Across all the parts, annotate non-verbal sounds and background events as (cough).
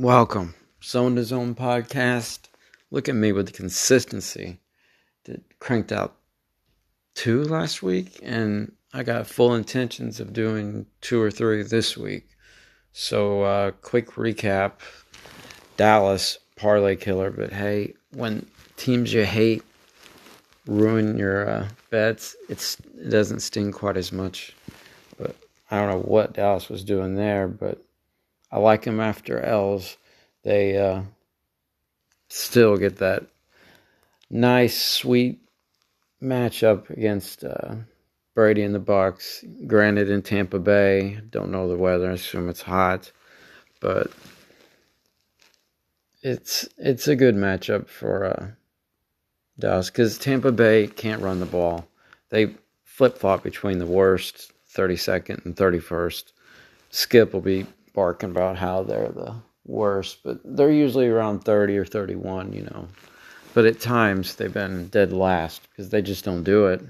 Welcome, Zone to Zone podcast. Look at me with the consistency. That cranked out two last week, and I got full intentions of doing two or three this week. So, uh, quick recap: Dallas parlay killer, but hey, when teams you hate ruin your uh, bets, it's it doesn't sting quite as much. But I don't know what Dallas was doing there, but I like them after L's. They uh, still get that nice, sweet matchup against uh, Brady in the Bucs. Granted, in Tampa Bay, don't know the weather. I assume it's hot, but it's it's a good matchup for uh, Dallas because Tampa Bay can't run the ball. They flip flop between the worst 32nd and 31st. Skip will be barking about how they're the worst, but they're usually around 30 or 31, you know. But at times they've been dead last because they just don't do it.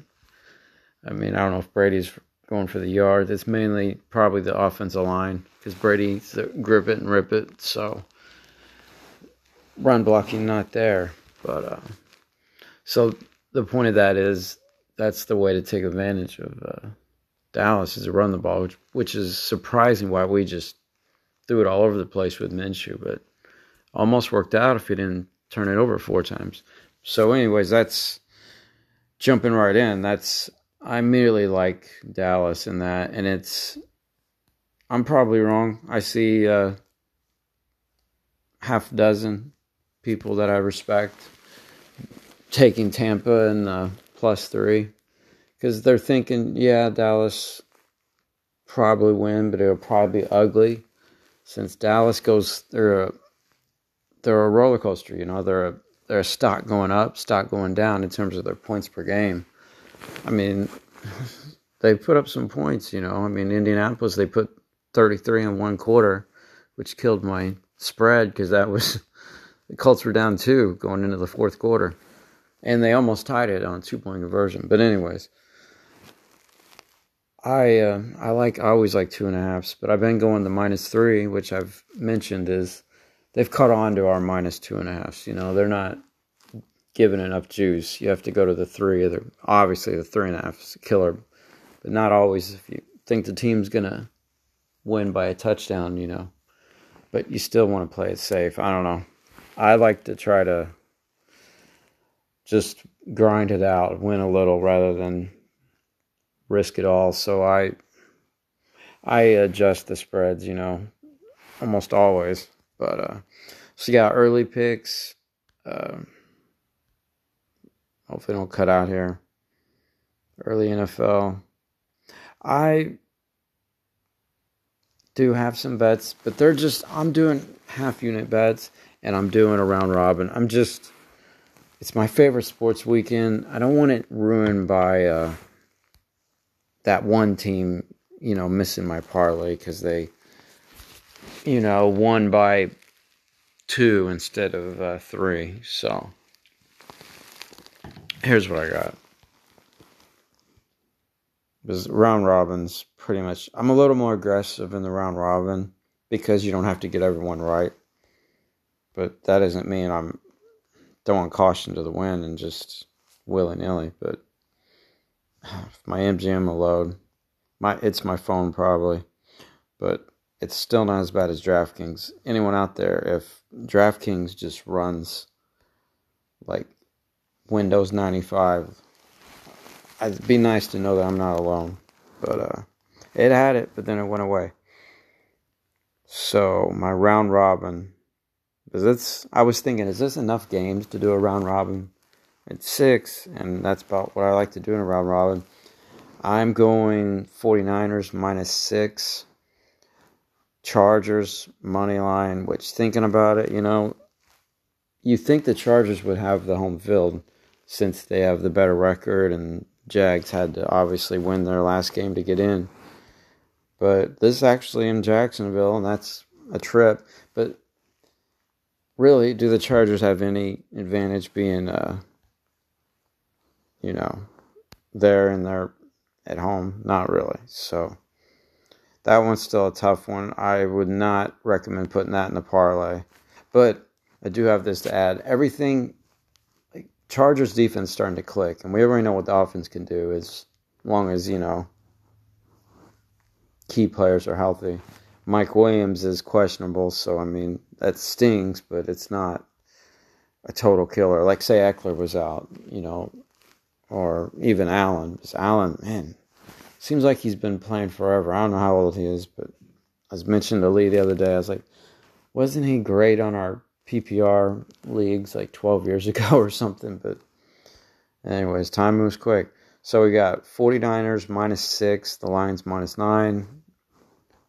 I mean, I don't know if Brady's going for the yard. It's mainly probably the offensive line because Brady's grip it and rip it. So run blocking not there. But uh, so the point of that is that's the way to take advantage of uh, Dallas is to run the ball, which, which is surprising why we just threw it all over the place with Minshew, but almost worked out if he didn't turn it over four times. So, anyways, that's jumping right in. That's I merely like Dallas in that, and it's I'm probably wrong. I see uh, half dozen people that I respect taking Tampa and uh, plus three because they're thinking, yeah, Dallas probably win, but it'll probably be ugly since Dallas goes they're a they're a roller coaster, you know, they're a they're a stock going up, stock going down in terms of their points per game. I mean, (laughs) they put up some points, you know. I mean, Indianapolis they put 33 in one quarter, which killed my spread because that was (laughs) the Colts were down two going into the fourth quarter, and they almost tied it on two point conversion. But anyways, I uh, I like I always like two and a halfs, but I've been going the minus three, which I've mentioned is they've caught on to our minus two and a halfs. You know, they're not giving enough juice. You have to go to the three. Or obviously the three and a half is a killer, but not always. If you think the team's gonna win by a touchdown, you know, but you still want to play it safe. I don't know. I like to try to just grind it out, win a little rather than risk it all. So I I adjust the spreads, you know, almost always. But uh, so yeah, early picks. Uh, hopefully, don't cut out here. Early NFL. I do have some bets, but they're just I'm doing half unit bets and I'm doing a round robin. I'm just it's my favorite sports weekend. I don't want it ruined by uh, that one team, you know, missing my parlay because they, you know, won by two instead of uh, three. So here's what I got. Because round robins pretty much, I'm a little more aggressive in the round robin because you don't have to get everyone right. But that doesn't mean I'm throwing caution to the wind and just willy nilly. But (sighs) my MGM will load. My it's my phone probably, but it's still not as bad as DraftKings. Anyone out there, if DraftKings just runs like Windows 95, it'd be nice to know that I'm not alone. But uh, it had it, but then it went away. So my round robin, because it's I was thinking, is this enough games to do a round robin? It's six, and that's about what I like to do in a round robin. I'm going 49ers minus six. Chargers money line, which thinking about it, you know, you think the Chargers would have the home field since they have the better record and Jags had to obviously win their last game to get in. But this is actually in Jacksonville and that's a trip. But really, do the Chargers have any advantage being uh you know, there in their at home? Not really. So that one's still a tough one. I would not recommend putting that in the parlay. But I do have this to add. Everything like Chargers defense starting to click, and we already know what the offense can do as long as, you know, key players are healthy. Mike Williams is questionable, so I mean that stings, but it's not a total killer. Like say Ekeler was out, you know, or even Allen. Because Allen, man, seems like he's been playing forever. I don't know how old he is, but I was mentioned to Lee the other day. I was like, wasn't he great on our PPR leagues like 12 years ago (laughs) or something? But anyways, time moves quick. So we got 49ers minus six, the Lions minus nine.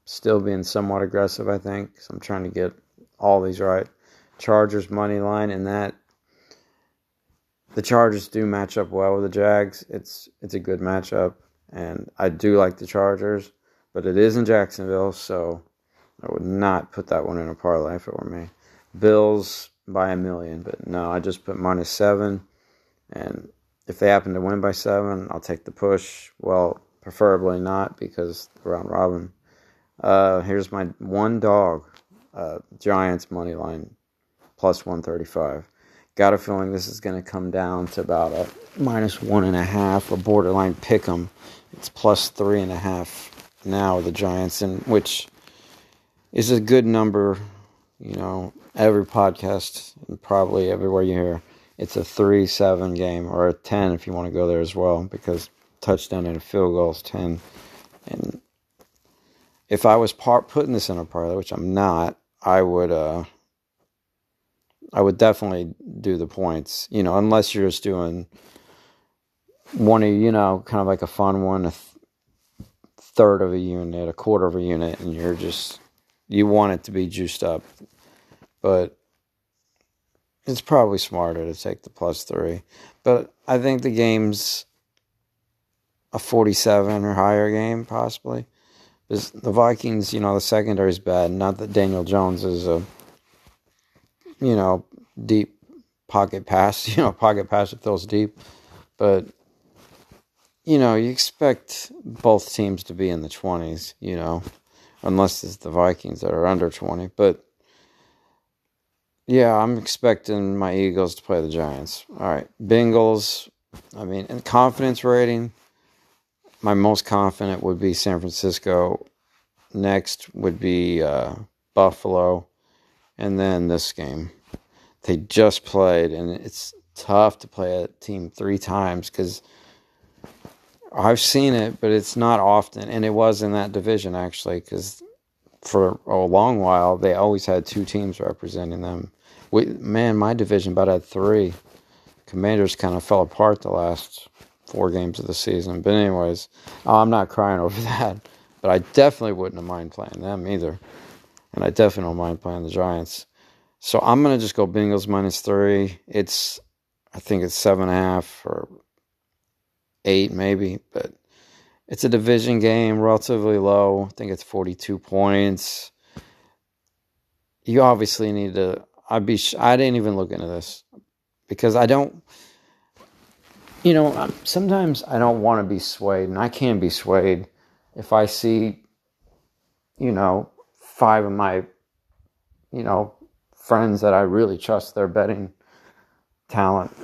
Still being somewhat aggressive, I think. So I'm trying to get all these right. Chargers money line, and that the Chargers do match up well with the Jags. It's it's a good matchup, and I do like the Chargers, but it is in Jacksonville, so I would not put that one in a parlay if it were me. Bills by a million, but no, I just put minus seven, and if they happen to win by seven, I'll take the push. Well, preferably not because round robin. Uh, here's my one dog, uh, Giants money line plus 135. Got a feeling this is going to come down to about a minus one and a half, a borderline pick 'em. It's plus three and a half now, the Giants, and which is a good number. You know, every podcast and probably everywhere you hear, it's a 3 7 game or a 10 if you want to go there as well, because touchdown and a field goal is 10. And if I was part putting this in a parlay, which I'm not, I would uh, I would definitely do the points, you know, unless you're just doing one of, you know, kind of like a fun one, a th- third of a unit, a quarter of a unit, and you're just, you want it to be juiced up. But it's probably smarter to take the plus three. But I think the game's a 47 or higher game, possibly. The Vikings, you know, the secondary is bad. Not that Daniel Jones is a you know, deep pocket pass, (laughs) you know, pocket pass that throws deep. But, you know, you expect both teams to be in the 20s, you know, unless it's the Vikings that are under 20. But, yeah, I'm expecting my Eagles to play the Giants. All right, Bengals, I mean, and confidence rating, my most confident would be San Francisco. Next would be uh, Buffalo and then this game. They just played, and it's tough to play a team three times because I've seen it, but it's not often. And it was in that division actually, because for a long while they always had two teams representing them. We, man, my division about had three. Commanders kind of fell apart the last four games of the season. But anyways, I'm not crying (laughs) over that. But I definitely wouldn't have mind playing them either and I definitely don't mind playing the Giants. So I'm gonna just go Bengals minus three. It's I think it's seven and a half or eight maybe, but it's a division game, relatively low. I think it's 42 points. You obviously need to. I'd be. I didn't even look into this because I don't. You know, sometimes I don't want to be swayed, and I can be swayed if I see, you know, five of my, you know, friends that I really trust their betting talent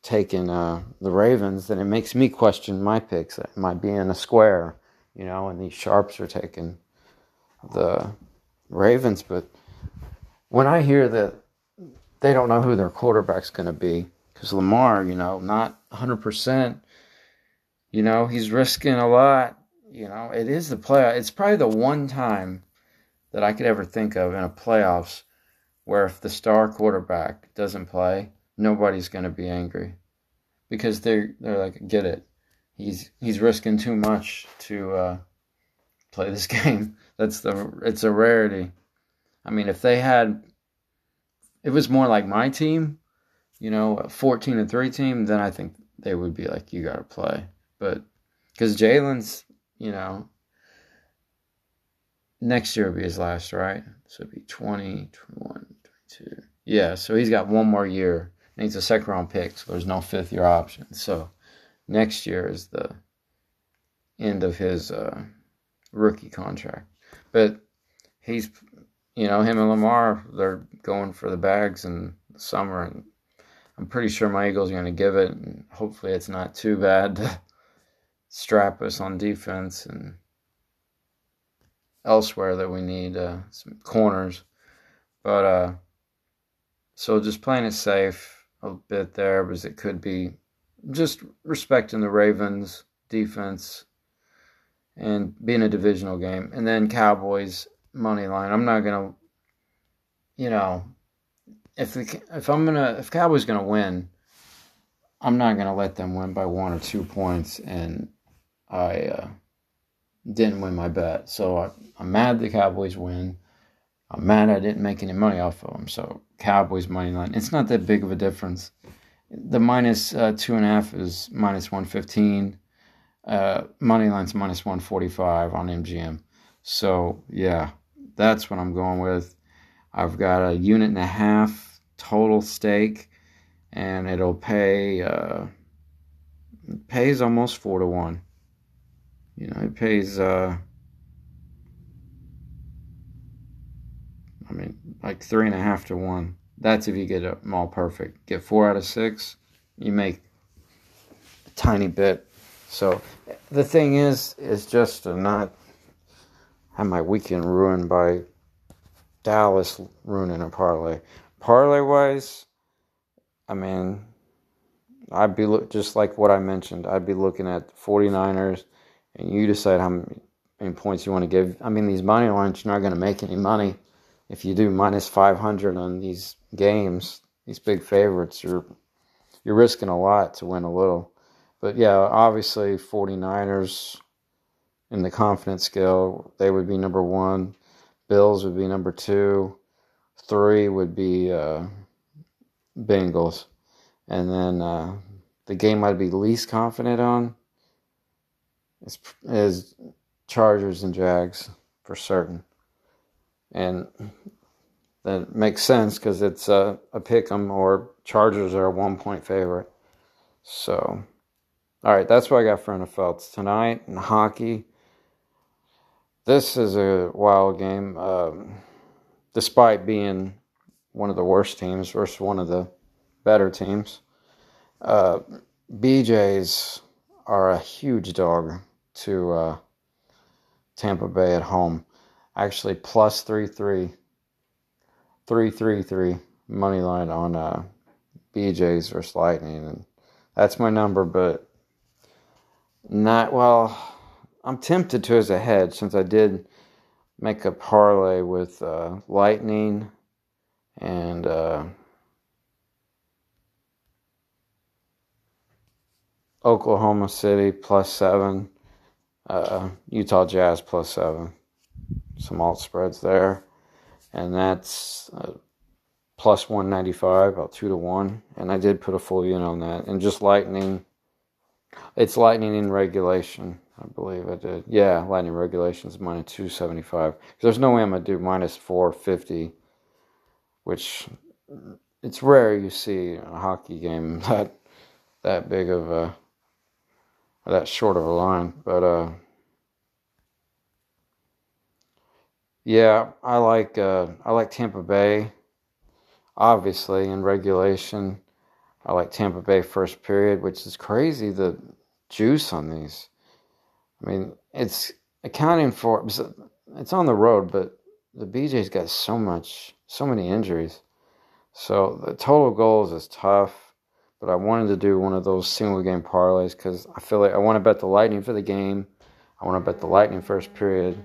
taking uh, the Ravens, then it makes me question my picks. Am I being a square? You know, and these sharps are taking the Ravens. But when I hear that they don't know who their quarterback's going to be, because Lamar, you know, not 100%, you know, he's risking a lot. You know, it is the play. It's probably the one time that I could ever think of in a playoffs where if the star quarterback doesn't play, nobody's going to be angry because they're they're like get it. He's he's risking too much to uh, play this (laughs) game. That's the it's a rarity. I mean, if they had, it was more like my team, you know, a fourteen and three team, then I think they would be like, you got to play. But because Jalen's, you know, next year will be his last, right? So it'll be 20, 21, 22. Yeah, so he's got one more year. And he's a second round pick, so there's no fifth year option. So next year is the end of his uh, rookie contract. But he's, you know, him and Lamar, they're going for the bags in the summer, and I'm pretty sure my Eagles are going to give it, and hopefully it's not too bad to (laughs) strap us on defense and elsewhere that we need uh, some corners. But uh, so just playing it safe a bit there because it could be just respecting the Ravens defense and being a divisional game. And then Cowboys money line. I'm not gonna, you know, if the, if I'm gonna if Cowboys gonna win, I'm not gonna let them win by one or two points. And I uh, didn't win my bet, so I, I'm mad the Cowboys win. I'm mad I didn't make any money off of them. So Cowboys money line. It's not that big of a difference. The minus, uh, two and a half is minus one fifteen. Uh, money line's minus one forty five on MGM. So yeah, that's what I'm going with. I've got a unit and a half total stake, and it'll pay. Uh, pays almost four to one. You know, it pays. Uh, I mean, like three and a half to one. That's if you get them all perfect. Get four out of six, you make a tiny bit. So the thing is, is just to not have my weekend ruined by Dallas ruining a parlay. Parlay wise, I mean, I'd be look, just like what I mentioned. I'd be looking at 49ers, and you decide how many points you want to give. I mean, these money lines, you're not going to make any money if you do minus 500 on these games, these big favorites, you're you're risking a lot to win a little. But yeah, obviously 49ers in the confidence scale, they would be number one. Bills would be number two. Three would be uh, Bengals. And then uh, the game I'd be least confident on is, is Chargers and Jags for certain and that makes sense because it's a, a pick 'em or Chargers are a one point favorite. So, all right, that's what I got for NFL tonight in hockey. This is a wild game, um, despite being one of the worst teams versus one of the better teams. Uh, BJ's are a huge dog to uh, Tampa Bay at home actually plus three three three three three money line on uh, BJ's versus Lightning, and that's my number. But not well. I'm tempted to as a head since I did make a parlay with uh, Lightning and uh, Oklahoma City plus seven, uh, Utah Jazz plus seven some alt spreads there, and that's uh, plus 195, about two to one. And I did put a full unit on that, and just lightning. It's lightning in regulation, I believe I did. Yeah, lightning regulation is minus 275. There's no way I'm gonna do minus 450, which it's rare you see a hockey game (laughs) that that big of a that short of a line, but uh Yeah, I like uh, I like Tampa Bay. Obviously, in regulation, I like Tampa Bay first period, which is crazy. The juice on these. I mean, it's accounting for it's on the road, but the BJ's got so much, so many injuries. So the total goals is tough, but I wanted to do one of those single game parlays because I feel like I want to bet the Lightning for the game. I want to bet the Lightning first period.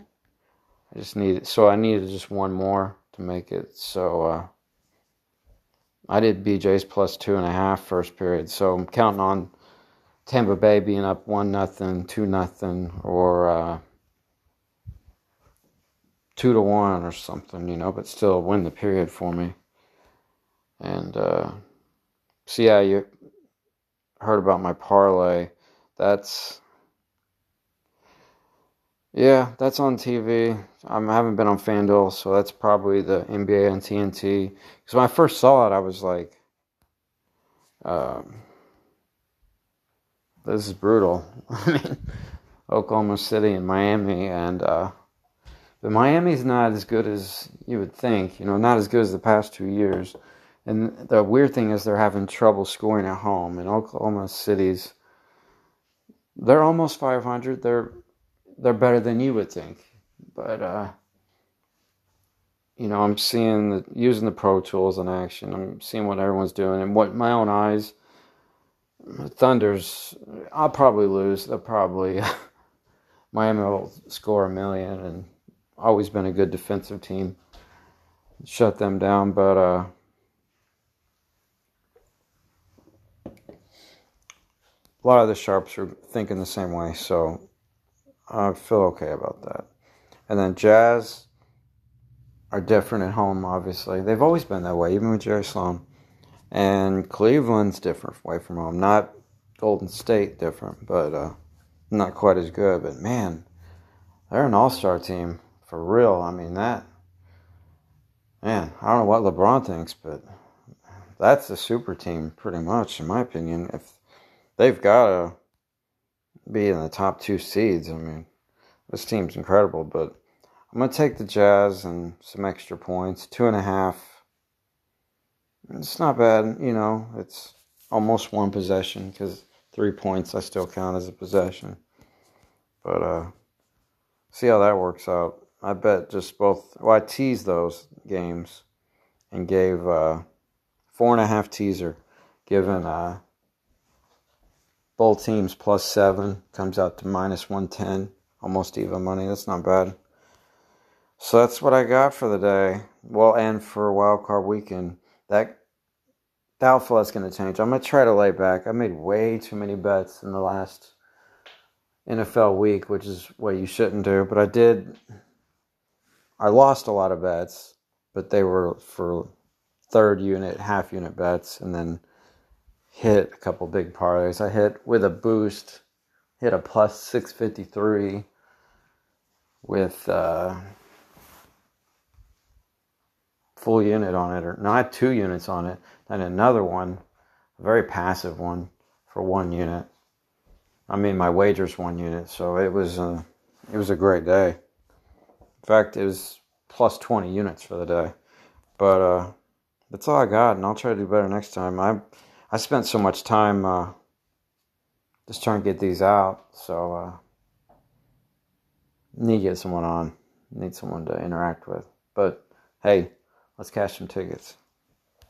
I just needed, so I needed just one more to make it. So uh, I did BJ's plus two and a half first period. So I'm counting on Tampa Bay being up one nothing, two nothing, or uh, two to one or something, you know, but still win the period for me. And uh, so yeah, you heard about my parlay. That's yeah, that's on TV. I haven't been on FanDuel, so that's probably the NBA on TNT. Because when I first saw it, I was like, um, "This is brutal." I (laughs) mean, Oklahoma City and Miami, and uh, but Miami's not as good as you would think. You know, not as good as the past two years. And the weird thing is they're having trouble scoring at home. And Oklahoma City's they're almost 500. They're they're better than you would think. But uh, you know, I'm seeing the using the Pro Tools in action. I'm seeing what everyone's doing and what my own eyes. Thunder's, I'll probably lose. They'll probably (laughs) Miami will score a million, and always been a good defensive team. Shut them down, but uh, a lot of the sharps are thinking the same way, so I feel okay about that. And then Jazz are different at home, obviously. They've always been that way, even with Jerry Sloan. And Cleveland's different away from home. Not Golden State different, but uh, not quite as good. But man, they're an all star team for real. I mean, that, man, I don't know what LeBron thinks, but that's a super team, pretty much, in my opinion. If they've got to be in the top two seeds. I mean, this team's incredible, but I'm going to take the Jazz and some extra points. Two and a half. It's not bad, you know, it's almost one possession because three points I still count as a possession. But, uh, see how that works out. I bet just both. Well, I teased those games and gave uh, four and a half teaser, given uh, both teams plus seven comes out to minus 110, almost even money. That's not bad. So that's what I got for the day. Well, and for wild card weekend, that doubtful that's going to change. I'm going to try to lay back. I made way too many bets in the last NFL week, which is what you shouldn't do. But I did. I lost a lot of bets, but they were for third unit, half unit bets, and then hit a couple big parlays. I hit with a boost, hit a plus 653 with uh, full unit on it, or not two units on it, and another one, a very passive one for one unit. I mean, my wager's one unit, so it was a, it was a great day. In fact, it was plus 20 units for the day. But uh, that's all I got, and I'll try to do better next time. I I spent so much time uh, just trying to get these out, so uh, need to get someone on. Need someone to interact with. But hey, let's cash some tickets.